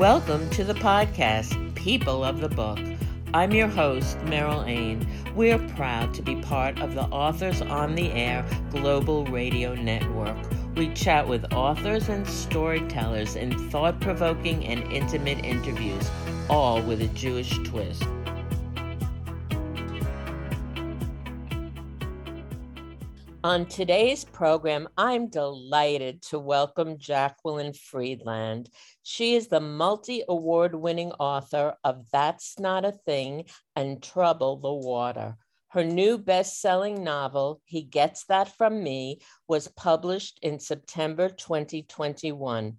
Welcome to the podcast, People of the Book. I'm your host, Meryl Ain. We're proud to be part of the Authors on the Air Global Radio Network. We chat with authors and storytellers in thought provoking and intimate interviews, all with a Jewish twist. On today's program, I'm delighted to welcome Jacqueline Friedland. She is the multi award winning author of That's Not a Thing and Trouble the Water. Her new best selling novel, He Gets That From Me, was published in September 2021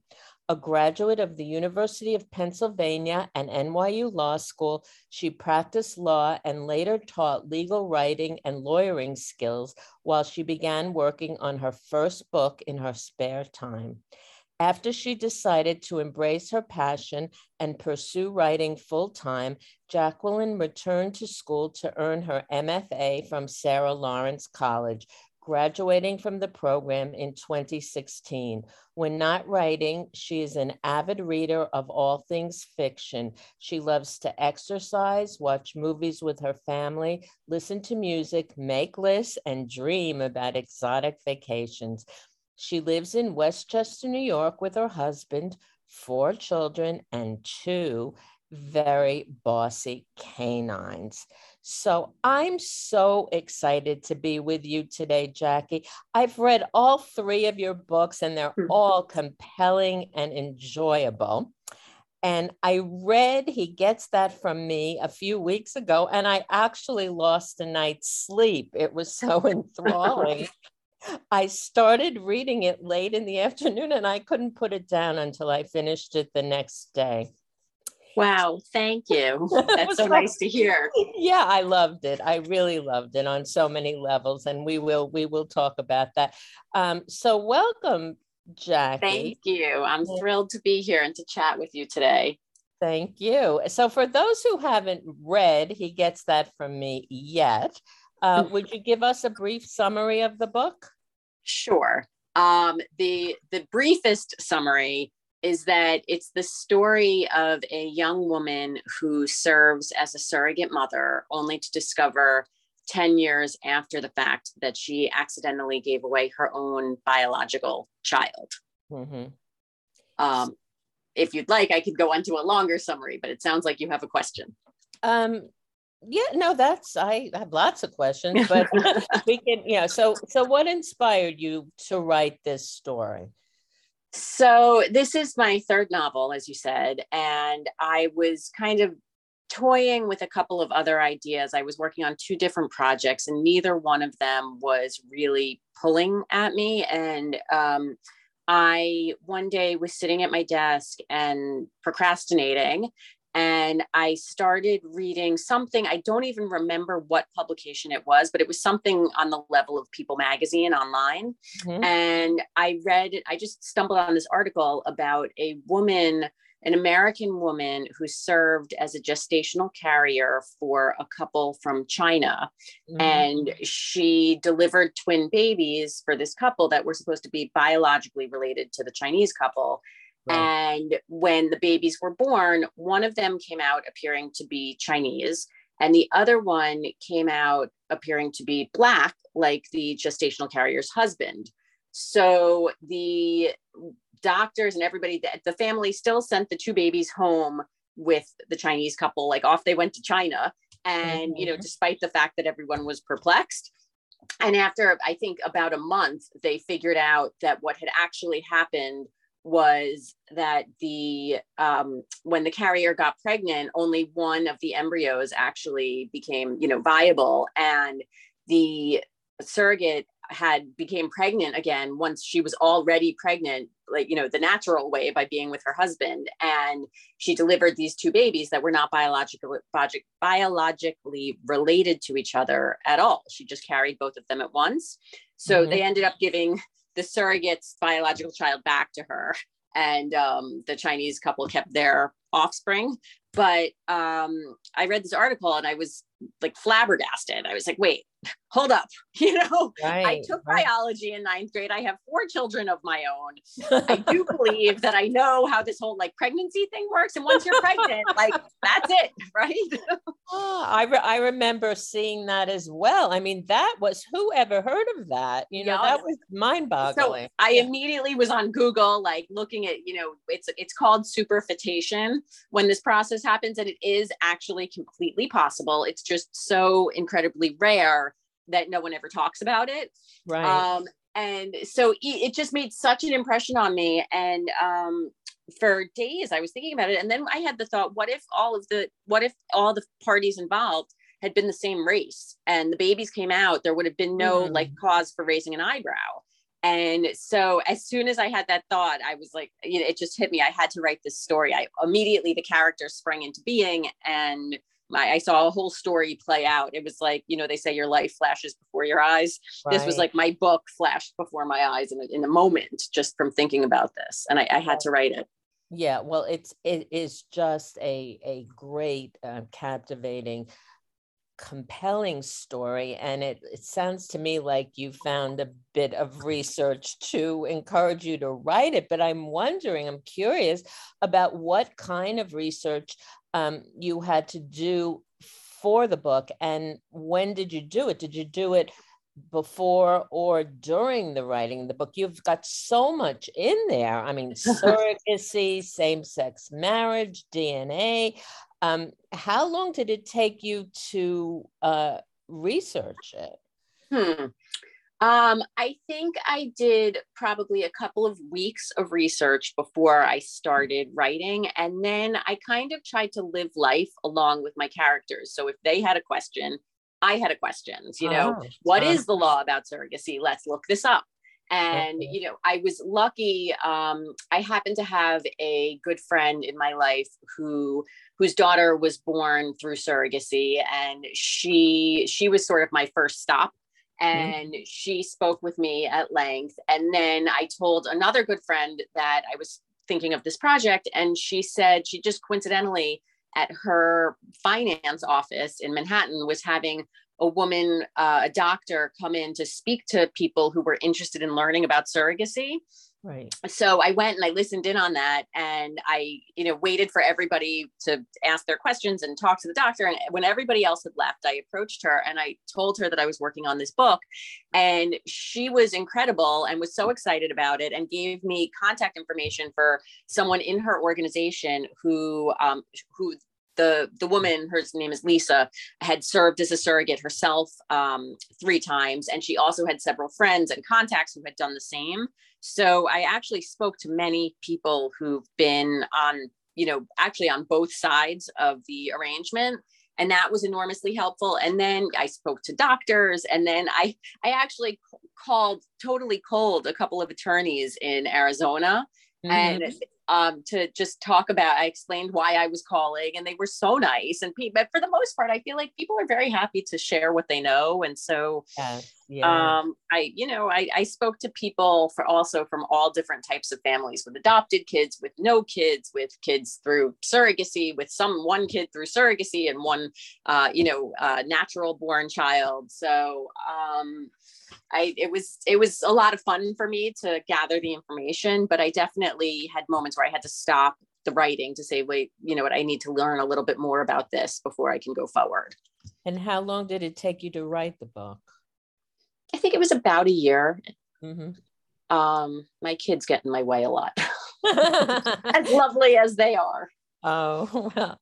a graduate of the University of Pennsylvania and NYU Law School, she practiced law and later taught legal writing and lawyering skills while she began working on her first book in her spare time. After she decided to embrace her passion and pursue writing full time, Jacqueline returned to school to earn her MFA from Sarah Lawrence College, graduating from the program in 2016. When not writing, she is an avid reader of all things fiction. She loves to exercise, watch movies with her family, listen to music, make lists, and dream about exotic vacations. She lives in Westchester, New York with her husband, four children, and two very bossy canines. So I'm so excited to be with you today, Jackie. I've read all three of your books, and they're hmm. all compelling and enjoyable. And I read He Gets That From Me a few weeks ago, and I actually lost a night's sleep. It was so enthralling. I started reading it late in the afternoon and I couldn't put it down until I finished it the next day. Wow, thank you. That's so nice to hear. Yeah, I loved it. I really loved it on so many levels, and we will we will talk about that. Um, so welcome, Jackie. Thank you. I'm thrilled to be here and to chat with you today. Thank you. So for those who haven't read, he gets that from me yet. Uh, would you give us a brief summary of the book? Sure. Um, the the briefest summary is that it's the story of a young woman who serves as a surrogate mother only to discover 10 years after the fact that she accidentally gave away her own biological child. Mm-hmm. Um, if you'd like, I could go into a longer summary, but it sounds like you have a question. Um, yeah, no, that's I have lots of questions, but we can, you know, so so what inspired you to write this story? So, this is my third novel, as you said, and I was kind of toying with a couple of other ideas. I was working on two different projects, and neither one of them was really pulling at me. And um, I one day was sitting at my desk and procrastinating, and I started reading something. I don't even remember what publication it was, but it was something on the level of People Magazine online. Mm-hmm. And I read, I just stumbled on this article about a woman, an American woman who served as a gestational carrier for a couple from China. Mm-hmm. And she delivered twin babies for this couple that were supposed to be biologically related to the Chinese couple And when the babies were born, one of them came out appearing to be Chinese, and the other one came out appearing to be Black, like the gestational carrier's husband. So the doctors and everybody, the family still sent the two babies home with the Chinese couple, like off they went to China. And, mm-hmm. you know, mm-hmm. despite the fact that everyone was perplexed, and after I think about a month, they figured out that what had actually happened was that the um, when the carrier got pregnant, only one of the embryos actually became you know viable, and the surrogate had became pregnant again once she was already pregnant like you know the natural way by being with her husband. And she delivered these two babies that were not biologically biologically related to each other at all. She just carried both of them at once. So mm-hmm. they ended up giving the surrogate's biological child back to her. And um, the chinese couple kept their offspring. But um, i read this article and i was like flabbergasted. I was like wait hold up. You know right, i took right. biology in ninth grade. I have four children of my own. I do believe that i know how this whole like pregnancy thing works and once you're pregnant like that's it right? Oh, I, re- I remember seeing that as well. I mean that was who ever heard of that? You know that was mind-boggling. So i immediately was on google like looking at you know it's it's called superfetation when this process happens and it is actually completely possible. It's just so incredibly rare that no one ever talks about it. Right. Um, and so it just made such an impression on me. And um, for days, I was thinking about it. And then I had the thought, what if all of the, what if all the parties involved had been the same race and the babies came out, there would have been no mm. like cause for raising an eyebrow. And so as soon as I had that thought, I was like, you know, it just hit me. I had to write this story. I immediately the character sprang into being and I, I, saw a whole story play out. It was like, you know, they say your life flashes before your eyes. Right. This was like my book flashed before my eyes in a, in a moment just from thinking about this. And I, I had to write it. Yeah, well, it's it is just a a great, uh, captivating, compelling story, and it it sounds to me like you found a bit of research to encourage you to write it. But I'm wondering, I'm curious about what kind of research um, you had to do for the book and when did you do it did you do it before or during the writing of the book you've got so much in there i mean surrogacy same-sex marriage dna um, how long did it take you to uh, research it hmm. Um, I think I did probably a couple of weeks of research before I started writing. And then I kind of tried to live life along with my characters. So if they had a question, I had a question. you know, oh, what is the law about surrogacy? Let's look this up. And, okay. you know, I was lucky. Um, I happened to have a good friend in my life who whose daughter was born through surrogacy and she she was sort of my first stop Mm-hmm. and mm-hmm. she spoke with me at length. And then I told another good friend that I was thinking of this project, and she said she just coincidentally at her finance office in Manhattan was having a woman, uh, a doctor, come in to speak to people who were interested in learning about surrogacy. Right. So I went and I listened in on that and I, you know, waited for everybody to ask their questions and talk to the doctor. And when everybody else had left, I approached her and I told her that I was working on this book. And she was incredible and was so excited about it and gave me contact information for someone in her organization who um, who the the woman her name is lisa had served as a surrogate herself um, three times and she also had several friends and contacts who had done the same so I actually spoke to many people who've been on, you know, actually on both sides of the arrangement. And that was enormously helpful. And then I spoke to doctors, and then I I actually called totally cold a couple of attorneys in Arizona, mm-hmm. and um, to just talk about. I explained why I was calling, and they were so nice. And but for the most part, I feel like people are very happy to share what they know. And so, yeah. um, I you know I, I spoke to people for also from all different types of families, with adopted kids, with no kids, with kids through surrogacy, with some one kid through surrogacy, and one uh, you know uh, natural born child. So. Um, I it was it was a lot of fun for me to gather the information, but I definitely had moments where I had to stop the writing to say, wait, you know what, I need to learn a little bit more about this before I can go forward. And how long did it take you to write the book? I think it was about a year. Mm-hmm. Um, my kids get in my way a lot, as lovely as they are. Oh well,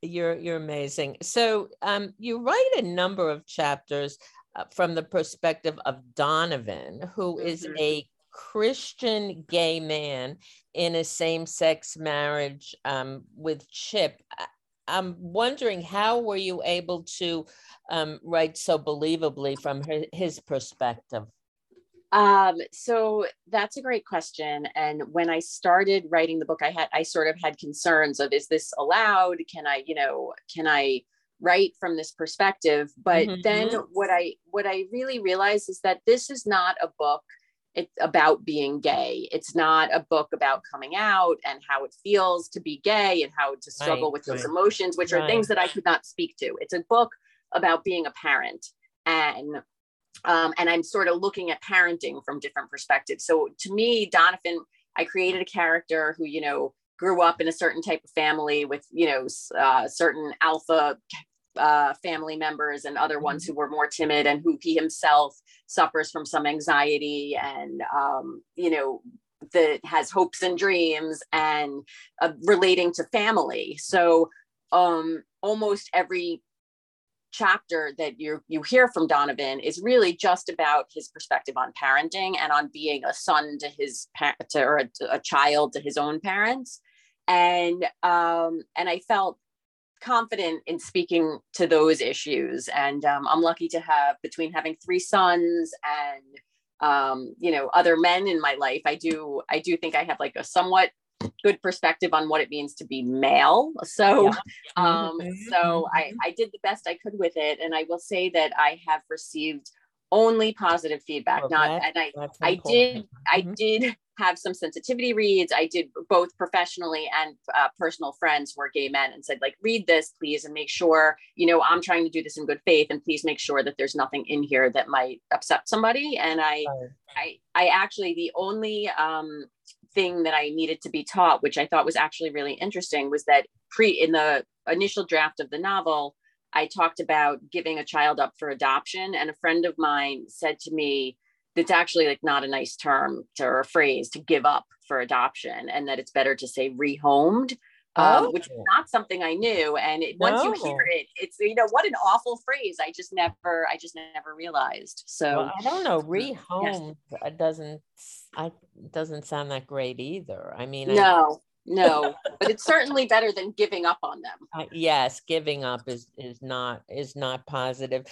you're you're amazing. So um, you write a number of chapters uh, from the perspective of Donovan, who mm-hmm. is a Christian gay man in a same sex marriage um, with Chip. I'm wondering how were you able to um, write so believably from her, his perspective? Um, so that's a great question. And when I started writing the book, I had I sort of had concerns of is this allowed? Can I, you know, can I write from this perspective but mm-hmm. then what i what i really realized is that this is not a book it's about being gay it's not a book about coming out and how it feels to be gay and how to struggle right, with those right. emotions which right. are things that i could not speak to it's a book about being a parent and um, and I'm sort of looking at parenting from different perspectives. So to me, Donovan, I created a character who, you know, grew up in a certain type of family with, you know, uh, certain alpha uh, family members and other ones mm-hmm. who were more timid and who he himself suffers from some anxiety and, um, you know, that has hopes and dreams and uh, relating to family. So um, almost every chapter that you you hear from Donovan is really just about his perspective on parenting and on being a son to his to, or a, a child to his own parents and um and I felt confident in speaking to those issues and um, I'm lucky to have between having three sons and um you know other men in my life I do I do think I have like a somewhat good perspective on what it means to be male. So, yeah. um, so I, mm-hmm. I did the best I could with it. And I will say that I have received only positive feedback. Okay. Not, and I, I did, I mm-hmm. did have some sensitivity reads. I did both professionally and uh, personal friends who are gay men and said, like, read this, please, and make sure, you know, I'm trying to do this in good faith, and please make sure that there's nothing in here that might upset somebody. And I, I, I actually the only um, thing that I needed to be taught, which I thought was actually really interesting, was that pre in the initial draft of the novel, I talked about giving a child up for adoption. And a friend of mine said to me, that's actually like not a nice term to, or a phrase to give up for adoption, and that it's better to say rehomed. Um, oh. which is not something I knew. And it, no. once you hear it, it's you know what an awful phrase. I just never, I just never realized. So well, I don't know. Rehomed yes. doesn't I doesn't sound that great either. I mean, no, I, no, but it's certainly better than giving up on them. Uh, yes, giving up is is not is not positive.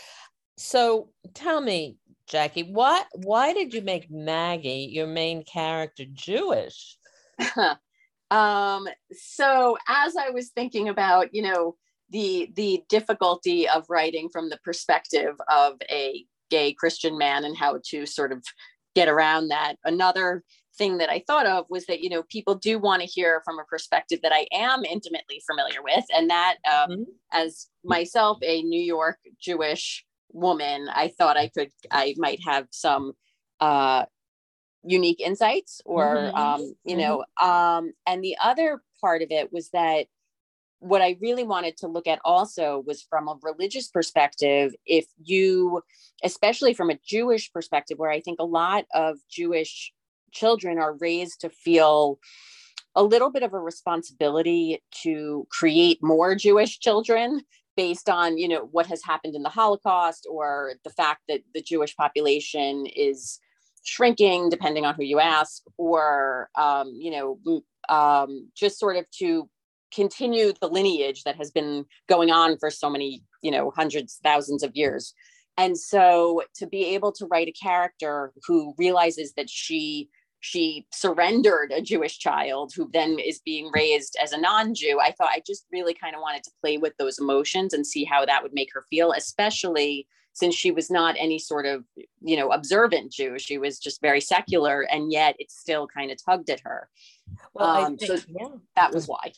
So tell me, Jackie, what why did you make Maggie your main character Jewish? um, so as I was thinking about, you know, the the difficulty of writing from the perspective of a gay Christian man and how to sort of get around that. Another thing that I thought of was that, you know, people do want to hear from a perspective that I am intimately familiar with. And that, um, mm-hmm. as myself, a New York Jewish woman, I thought I could, I might have some uh, unique insights or, mm-hmm. um, you know, mm-hmm. um, and the other part of it was that what I really wanted to look at also was from a religious perspective. If you, especially from a Jewish perspective, where I think a lot of Jewish children are raised to feel a little bit of a responsibility to create more Jewish children based on you know what has happened in the holocaust or the fact that the jewish population is shrinking depending on who you ask or um, you know um, just sort of to continue the lineage that has been going on for so many you know hundreds thousands of years. And so to be able to write a character who realizes that she she surrendered a jewish child who then is being raised as a non-jew i thought i just really kind of wanted to play with those emotions and see how that would make her feel especially since she was not any sort of you know observant jew she was just very secular and yet it still kind of tugged at her well, um, think, so yeah. that was why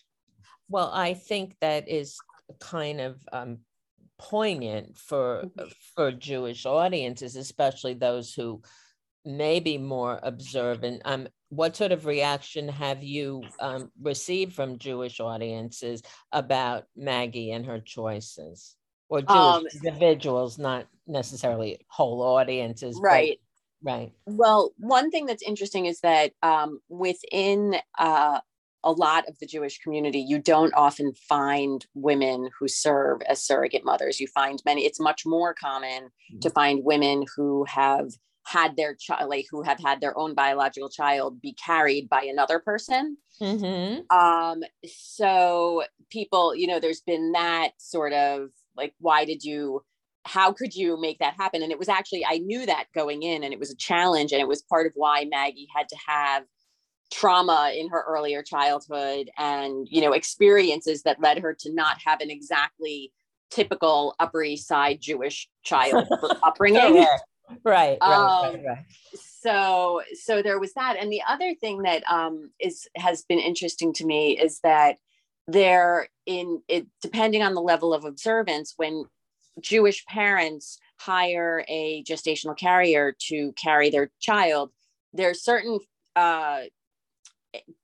well, I think that is kind of um, poignant for mm-hmm. for Jewish audiences, especially those who may be more observant. Um, what sort of reaction have you um, received from Jewish audiences about Maggie and her choices, or Jewish um, individuals, not necessarily whole audiences, right? But, right. Well, one thing that's interesting is that um, within uh, a lot of the Jewish community, you don't often find women who serve as surrogate mothers. You find many, it's much more common mm-hmm. to find women who have had their child, like who have had their own biological child be carried by another person. Mm-hmm. Um, so people, you know, there's been that sort of like, why did you, how could you make that happen? And it was actually, I knew that going in and it was a challenge. And it was part of why Maggie had to have trauma in her earlier childhood and you know experiences that led her to not have an exactly typical upper east side jewish child upbringing right, right, um, right, right, so so there was that and the other thing that um is has been interesting to me is that there in it depending on the level of observance when jewish parents hire a gestational carrier to carry their child, there are certain uh,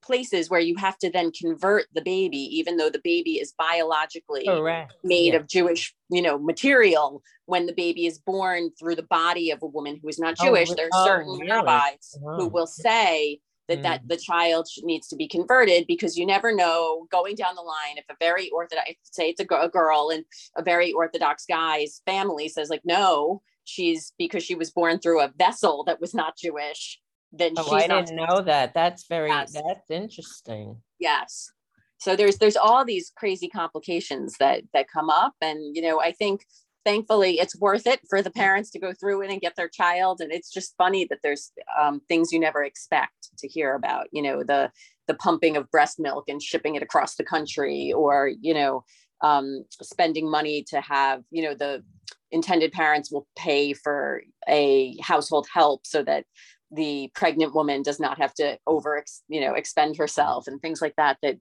places where you have to then convert the baby, even though the baby is biologically oh, Correct. made Yeah. of Jewish, you know, material. When the baby is born through the body of a woman who is not Oh, Jewish, re- there oh, are certain really? rabbis Wow. who will say that that hmm. the child needs to be converted because you never know going down the line if a very orthodox say it's a, a girl and a very orthodox guy's family says like no she's because she was born through a vessel that was not jewish then Oh, she's I not didn't know that. That's very, Yes. that's interesting. yes so there's there's all these crazy complications that that come up and you know i think thankfully it's worth it for the parents to go through it and get their child and it's just funny that there's um, things you never expect to hear about you know the the pumping of breast milk and shipping it across the country or you know um, spending money to have you know the intended parents will pay for a household help so that the pregnant woman does not have to over you know expend herself and things like that that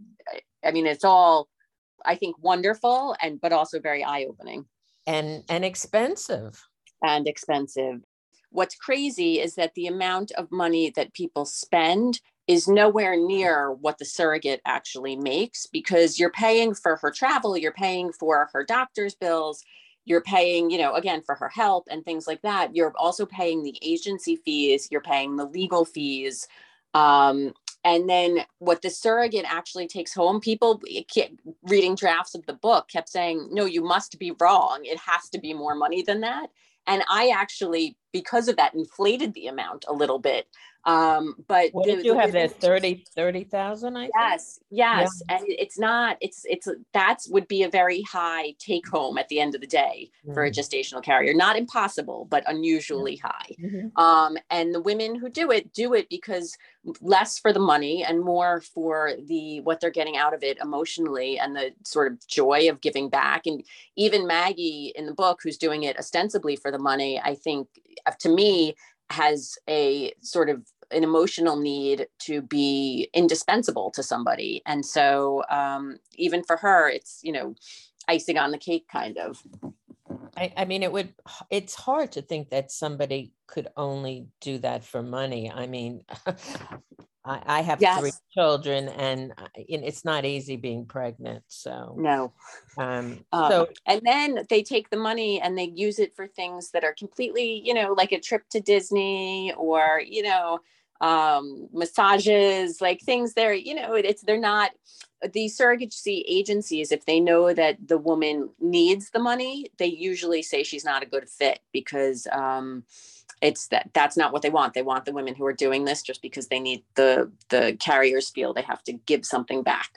I- mean it's all i think wonderful and but also very eye-opening And, and expensive. and expensive what's crazy is that the amount of money that people spend is nowhere near what the surrogate actually makes because you're paying for her travel you're paying for her doctor's bills you're paying you know again for her help and things like that you're also paying the agency fees you're paying the legal fees um, and then what the surrogate actually takes home people reading drafts of the book kept saying no you must be wrong it has to be more money than that and i actually because of that inflated the amount a little bit um but What the- you have there? women- 30, 30,000, I think? yes yes and it's not it's it's that's would be a very high take home at the end of the day for a Mhm. gestational carrier not impossible but unusually high Mhm. um, and the women who do it do it because less for the money and more for the what they're getting out of it emotionally and the sort of joy of giving back and even maggie in the book who's doing it ostensibly for the money i think uh, to me has a sort of an emotional need to be indispensable to somebody and so um, even for her it's you know icing on the cake kind of I, I mean, it would, it's hard to think that somebody could only do that for money. I mean, I, I have three children and it's not easy being pregnant. So, no um, Um, so and then they take the money and they use it for things that are completely, you know, like a trip to Disney or, you know, um, massages, like things there, you know, it's, they're not, the surrogacy agencies, if they know that the woman needs the money, they usually say she's not a good fit because, um, it's that that's not what they want. They want the women who are doing this just because they need the the carriers feel they have to give something back.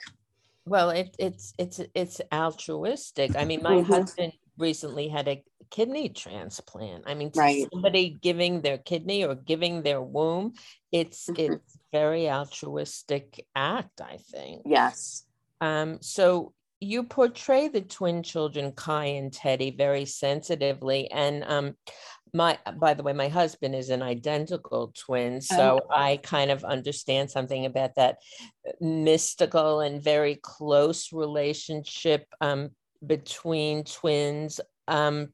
Well, it, it's it's it's altruistic. I mean, my Mhm. husband recently had a kidney transplant. I mean, to Right. somebody giving their kidney or giving their womb, it's Mhm. it's very altruistic act. I think. Yes. Um, so you portray the twin children, Kai and Teddy, very sensitively, and um, my by the way, my husband is an identical twin, so I kind of understand something about that uh, mystical and very close relationship um, between twins. Um,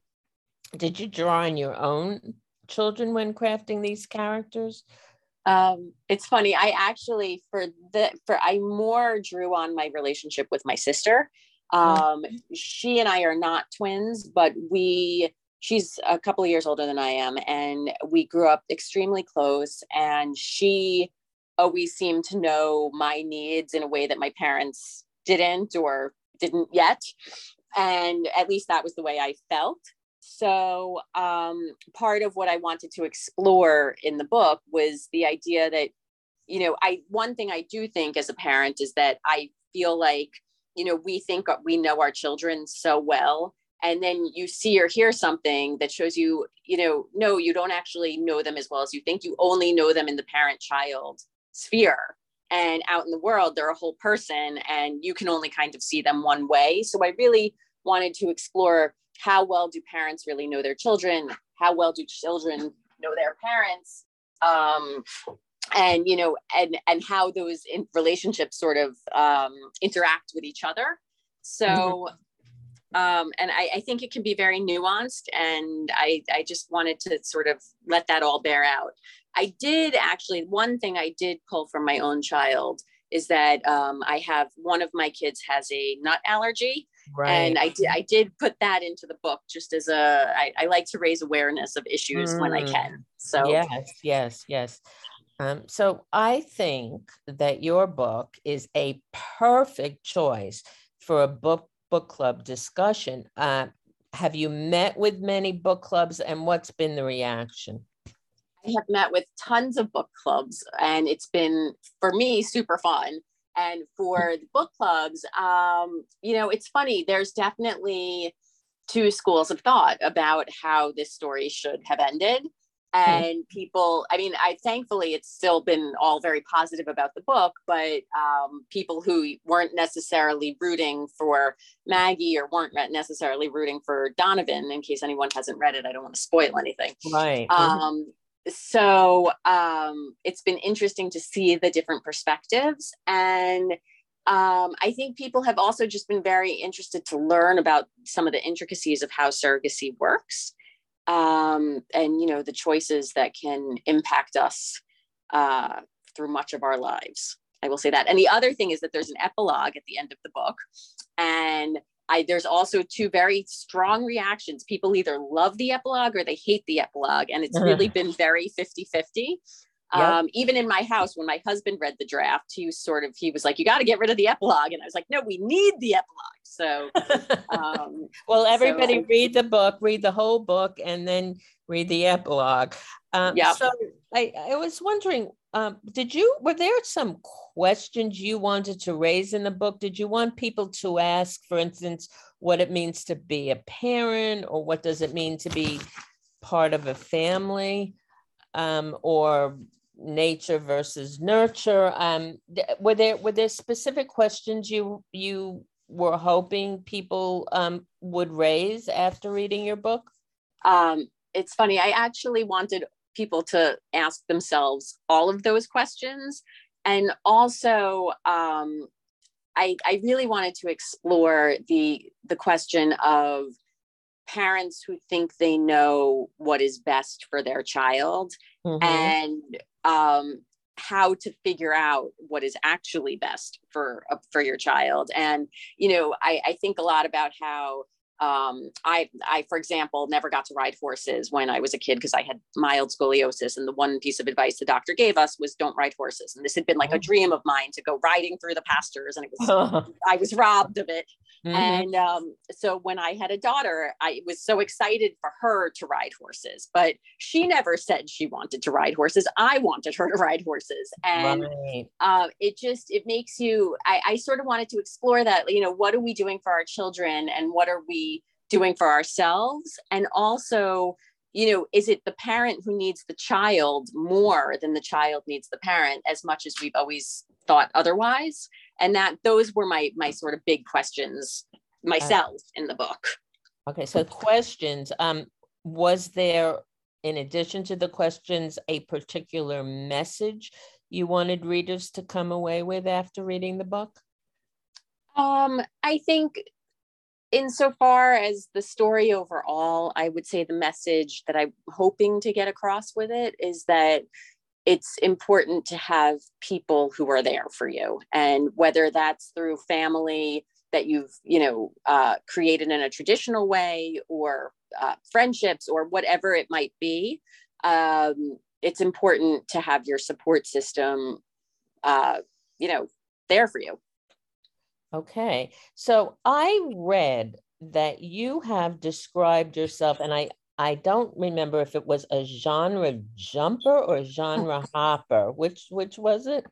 did you draw on your own children when crafting these characters? um it's funny i actually for the for i more drew on my relationship with my sister um she and i are not twins but we she's a couple of years older than i am and we grew up extremely close and she always seemed to know my needs in a way that my parents didn't or didn't yet and at least that was the way i felt so um, part of what I wanted to explore in the book was the idea that, you know, I one thing I do think as a parent is that I feel like, you know, we think we know our children so well. And then you see or hear something that shows you, you know, no, you don't actually know them as well as you think. You only know them in the parent child sphere. And out in the world, they're a whole person and you can only kind of see them one way. So I really wanted to explore how well do parents really know their children how well do children know their parents um, and you know and and how those in relationships sort of um, interact with each other so um, and I, I, think it can be very nuanced and I, I just wanted to sort of let that all bear out i did actually one thing i did pull from my own child is that um, i have one of my kids has a nut allergy right. and I did, I did put that into the book just as a I, I like to raise awareness of issues mm. when i can mm. so yes yes yes um, so I think that your book is a perfect choice for a book book club discussion. Uh, have you met with many book clubs and what's been the reaction? I have met with tons of book clubs and it's been for me super fun. And for the book clubs, um, you know, it's funny, there's definitely two schools of thought about how this story should have ended. Hmm. and people i mean i thankfully it's still been all very positive about the book but um, people who weren't necessarily rooting for maggie or weren't necessarily rooting for donovan in case anyone hasn't read it i don't want to spoil anything. Right. Um, so um, it's been interesting to see the different perspectives and um, I think people have also just been very interested to learn about some of the intricacies of how surrogacy works um, and you know the choices that can impact us uh, through much of our lives. I will say that. And the other thing is that there's an epilogue at the end of the book, and I, there's also two very strong reactions. People either love the epilogue or they hate the epilogue, and it's really been very 50 50. Yep. Um, even in my house, when my husband read the draft, he was sort of he was like, "You got to get rid of the epilogue," and I was like, "No, we need the epilogue." So, um, well, everybody so, read the book, read the whole book, and then read the epilogue. Um, yeah. So I, I was wondering, um, did you were there some questions you wanted to raise in the book? Did you want people to ask, for instance, what it means to be a parent, or what does it mean to be part of a family, um, or nature versus nurture um were there were there specific questions you you were hoping people um would raise after reading your book? Um it's funny i actually wanted people to ask themselves all of those questions and also um i i really wanted to explore the the question of parents who think they know what is best for their child mm-hmm. and um, how to figure out what is actually best for uh, for your child and you know I, I think a lot about how um, I, I, for example, never got to ride horses when I was a kid because I had mild scoliosis. And the one piece of advice the doctor gave us was don't ride horses. And this had been like a oh. dream of mine to go riding through the pastures. And it was, I was robbed of it. Mm-hmm. And um, so when I had a daughter, I was so excited for her to ride horses, but she never said she wanted to ride horses. I wanted her to ride horses. And right. uh, it just, it makes you, I, I sort of wanted to explore that, you know, what are we doing for our children and what are we doing for ourselves? And also, you know, is it the parent who needs the child more than the child needs the parent as much as we've always thought otherwise? and that those were my my sort of big questions myself in the book okay so questions um was there in addition to the questions a particular message you wanted readers to come away with after reading the book um i think insofar as the story overall i would say the message that i'm hoping to get across with it is that it's important to have people who are there for you. And whether that's through family that you've you know uh, created in a traditional way or uh, friendships or whatever it might be um, it's important to have your support system uh, you know there for you okay so i read that you have described yourself and i I don't remember if it was a genre jumper or oh. genre hopper. Which which was it?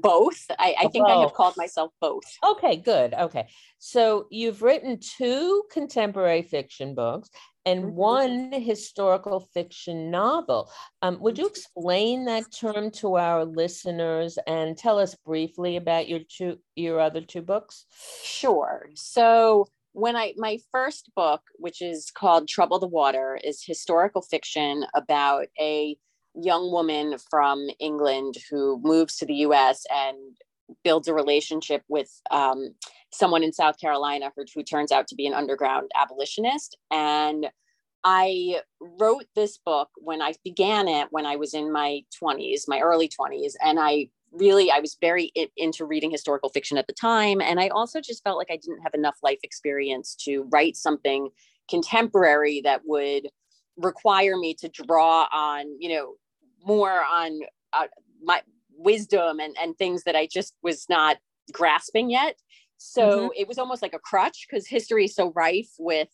Both. I, I think I have called myself both. Okay, good. Okay. So you've written two contemporary fiction books and mm-hmm. one historical fiction novel. Um, would you explain that term to our listeners and tell us briefly about your two your other two books? Sure. So when I my first book, which is called Trouble the Water, is historical fiction about a young woman from England who moves to the US and builds a relationship with um, someone in South Carolina who, who turns out to be an underground abolitionist. And I wrote this book when I began it when I was in my 20s, my early 20s. And I really, I was very into reading historical fiction at the time. And I also just felt like I didn't have enough life experience to write something contemporary that would require me to draw on, you know, more on uh, my wisdom and, and things that I just was not grasping yet. So mm-hmm. it was almost like a crutch because history is so rife with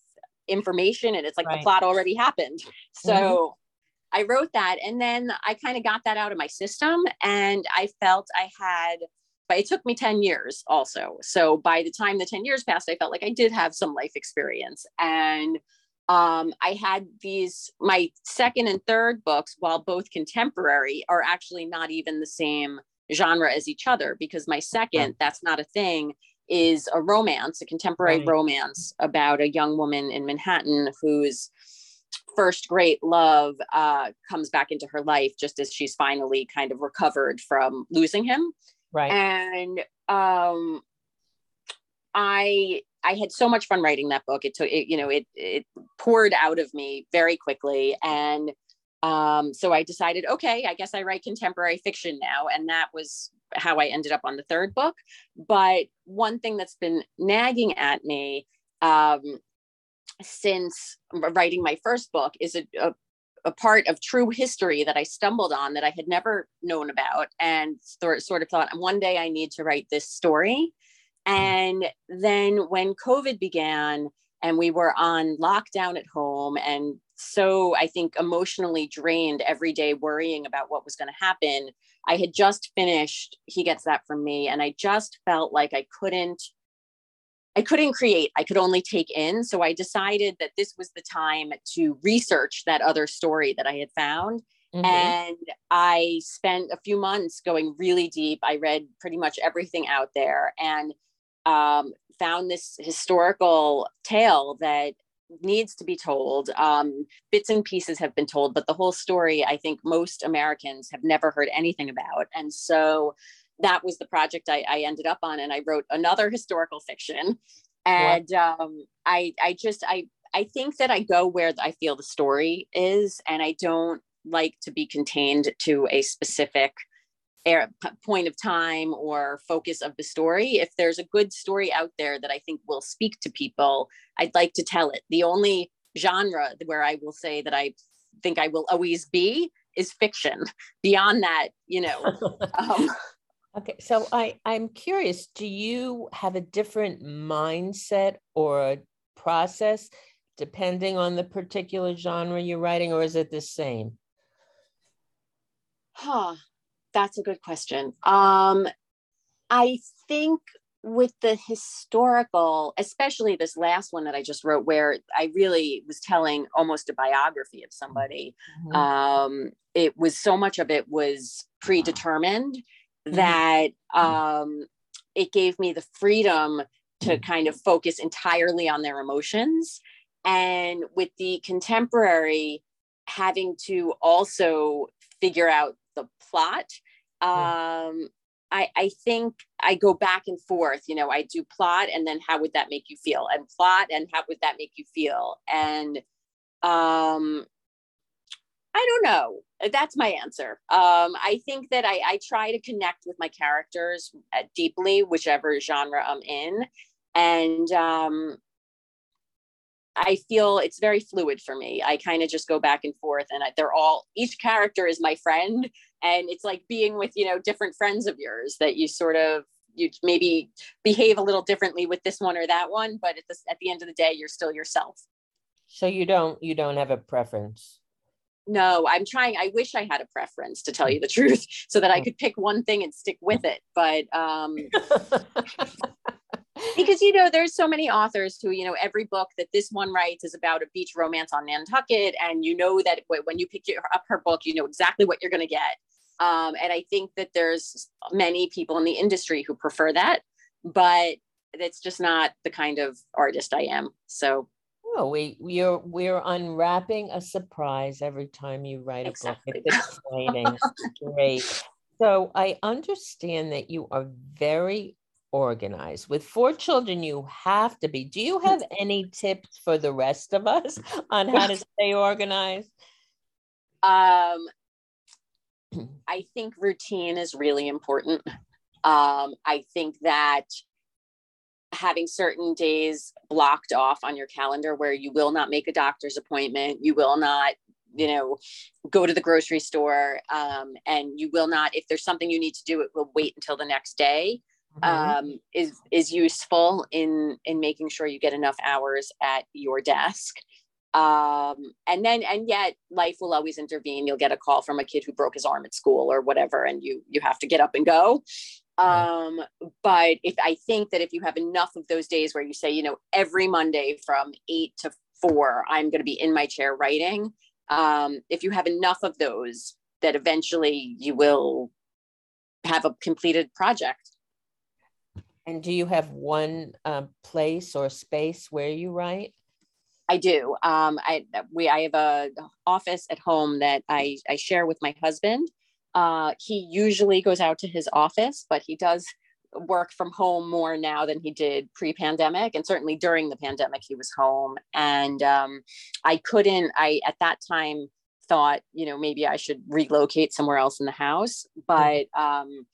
information and it's like right. the plot already happened. So mm-hmm. I wrote that and then I kind of got that out of my system and I felt I had but it took me 10 years also. So by the time the 10 years passed, I felt like I did have some life experience. And um, I had these, my second and third books, while both contemporary, are actually not even the same genre as each other because my second, That's Not a Thing, is a romance, a contemporary right. romance about a young woman in Manhattan whose first great love uh, comes back into her life just as she's finally kind of recovered from losing him. Right. And um, I I had so much fun writing that book. It took it, you know, it it poured out of me very quickly. And um, so I decided, okay, I guess I write contemporary fiction now. And that was how I ended up on the third book. But one thing that's been nagging at me um, since writing my first book is a, a, a, part of true history that I stumbled on that I had never known about and sort, sort of thought, one day I need to write this story. And then when COVID began and we were on lockdown at home and so I think emotionally drained every day worrying about what was going to happen, I had just finished He Gets That From Me. And I just felt like I couldn't. I couldn't create, I could only take in. So I decided that this was the time to research that other story that I had found. Mm-hmm. And I spent a few months going really deep. I read pretty much everything out there and um, found this historical tale that needs to be told. Um, bits and pieces have been told, but the whole story, I think most Americans have never heard anything about. And so that was the project I, I ended up on. And I wrote another historical fiction. And um, I, I just, I, I think that I go where I feel the story is, and I don't like to be contained to a specific point of time or focus of the story. If there's a good story out there that I think will speak to people, I'd like to tell it. The only genre where I will say that I think I will always be is fiction. Beyond that, you know. um, okay, so I I'm curious. Do you have a different mindset or a process depending on the particular genre you're writing, or is it the same? Huh. That's a good question. Um, I think with the historical, especially this last one that I just wrote, where I really was telling almost a biography of somebody, mm-hmm. um, it was so much of it was predetermined mm-hmm. that um, it gave me the freedom to kind of focus entirely on their emotions. And with the contemporary, having to also figure out the plot um I, I think I go back and forth. You know, I do plot and then how would that make you feel? And plot and how would that make you feel? And um, I don't know. That's my answer. Um, I think that I, I try to connect with my characters uh, deeply, whichever genre I'm in. And um, I feel it's very fluid for me. I kind of just go back and forth, and I, they're all each character is my friend, and it's like being with you know different friends of yours that you sort of you maybe behave a little differently with this one or that one, but at the at the end of the day, you're still yourself. So you don't you don't have a preference. No, I'm trying. I wish I had a preference to tell you the truth, so that I oh. could pick one thing and stick with it. But um, because you know there's so many authors who you know every book that this one writes is about a beach romance on nantucket and you know that when you pick up her book you know exactly what you're going to get um, and i think that there's many people in the industry who prefer that but it's just not the kind of artist i am so Oh, we we're we're unwrapping a surprise every time you write a exactly. book. It's exciting. Great. So I understand that you are very organized. With four children, you have to be. Do you have any tips for the rest of us on how to stay organized? Um, I think routine is really important. Um, I think that having certain days blocked off on your calendar where you will not make a doctor's appointment, you will not you know go to the grocery store um, and you will not if there's something you need to do it will wait until the next day mm-hmm. um, is is useful in in making sure you get enough hours at your desk um, and then and yet life will always intervene you'll get a call from a kid who broke his arm at school or whatever and you you have to get up and go um, but if I think that if you have enough of those days where you say, you know, every Monday from eight to four, I'm going to be in my chair writing. Um, if you have enough of those, that eventually you will have a completed project. And do you have one um, place or space where you write? I do. Um, I we I have a office at home that I I share with my husband, uh, he usually goes out to his office, but he does work from home more now than he did pre-pandemic and certainly during the pandemic he was home. And um, i couldn't i at that time thought you know maybe i should relocate somewhere else in the house. But um,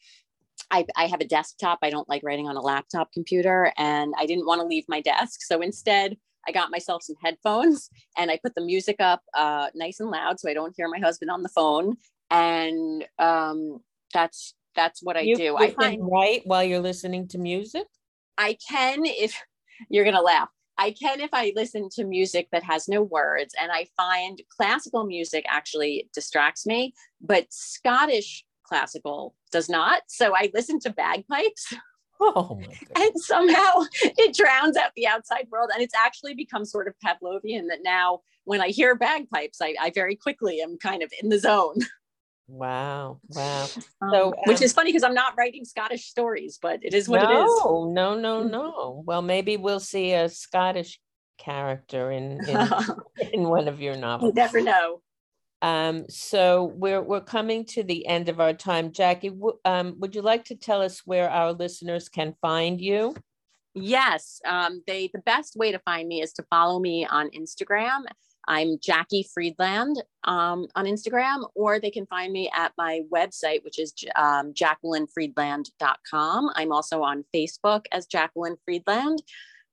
I, I have a desktop. I don't like writing on a laptop computer and i didn't want to leave my desk. So instead I got myself some headphones and I put the music up uh, nice and loud so I don't hear my husband on the phone and um, that's that's what I you do. I find right while you're listening to music. I can if you're gonna laugh. I can if I listen to music that has no words, and I find classical music actually distracts me, but Scottish classical does not. So I listen to bagpipes. Oh and somehow it drowns out the outside world. And it's actually become sort of Pavlovian that now when I hear bagpipes, I, I very quickly am kind of in the zone. Wow. Wow. Um, so, um, which is funny because I'm not writing Scottish stories, but it is what no, it is. No, no, no, no. Well, maybe we'll see a Scottish character in in, in one of your novels. You never know. Um, so we're we're coming to the end of our time. Jackie, w- um, would you like to tell us where our listeners can find you? Yes, um, they the best way to find me is to follow me on Instagram I'm Jackie Friedland um, on Instagram, or they can find me at my website, which is um, jacquelinefriedland.com. I'm also on Facebook as Jacqueline Friedland.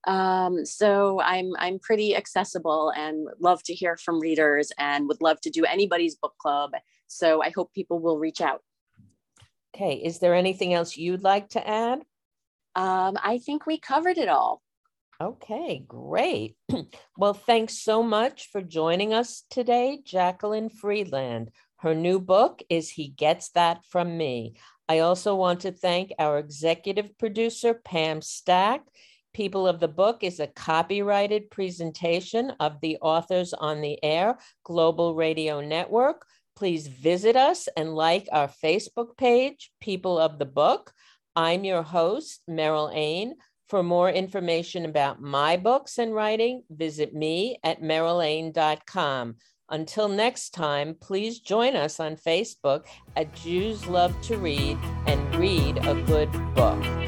Um, so I'm I'm pretty accessible and love to hear from readers and would love to do anybody's book club. So I hope people will reach out. Okay, is there anything else you'd like to add? Um, I think we covered it all. Okay, great. well, thanks so much for joining us today, Jacqueline Friedland. Her new book is He Gets That From Me. I also want to thank our executive producer, Pam Stack. People of the Book is a copyrighted presentation of the Authors on the Air Global Radio Network. Please visit us and like our Facebook page, People of the Book. I'm your host, Meryl Ain. For more information about my books and writing, visit me at merylain.com. Until next time, please join us on Facebook at Jews Love to Read and read a good book.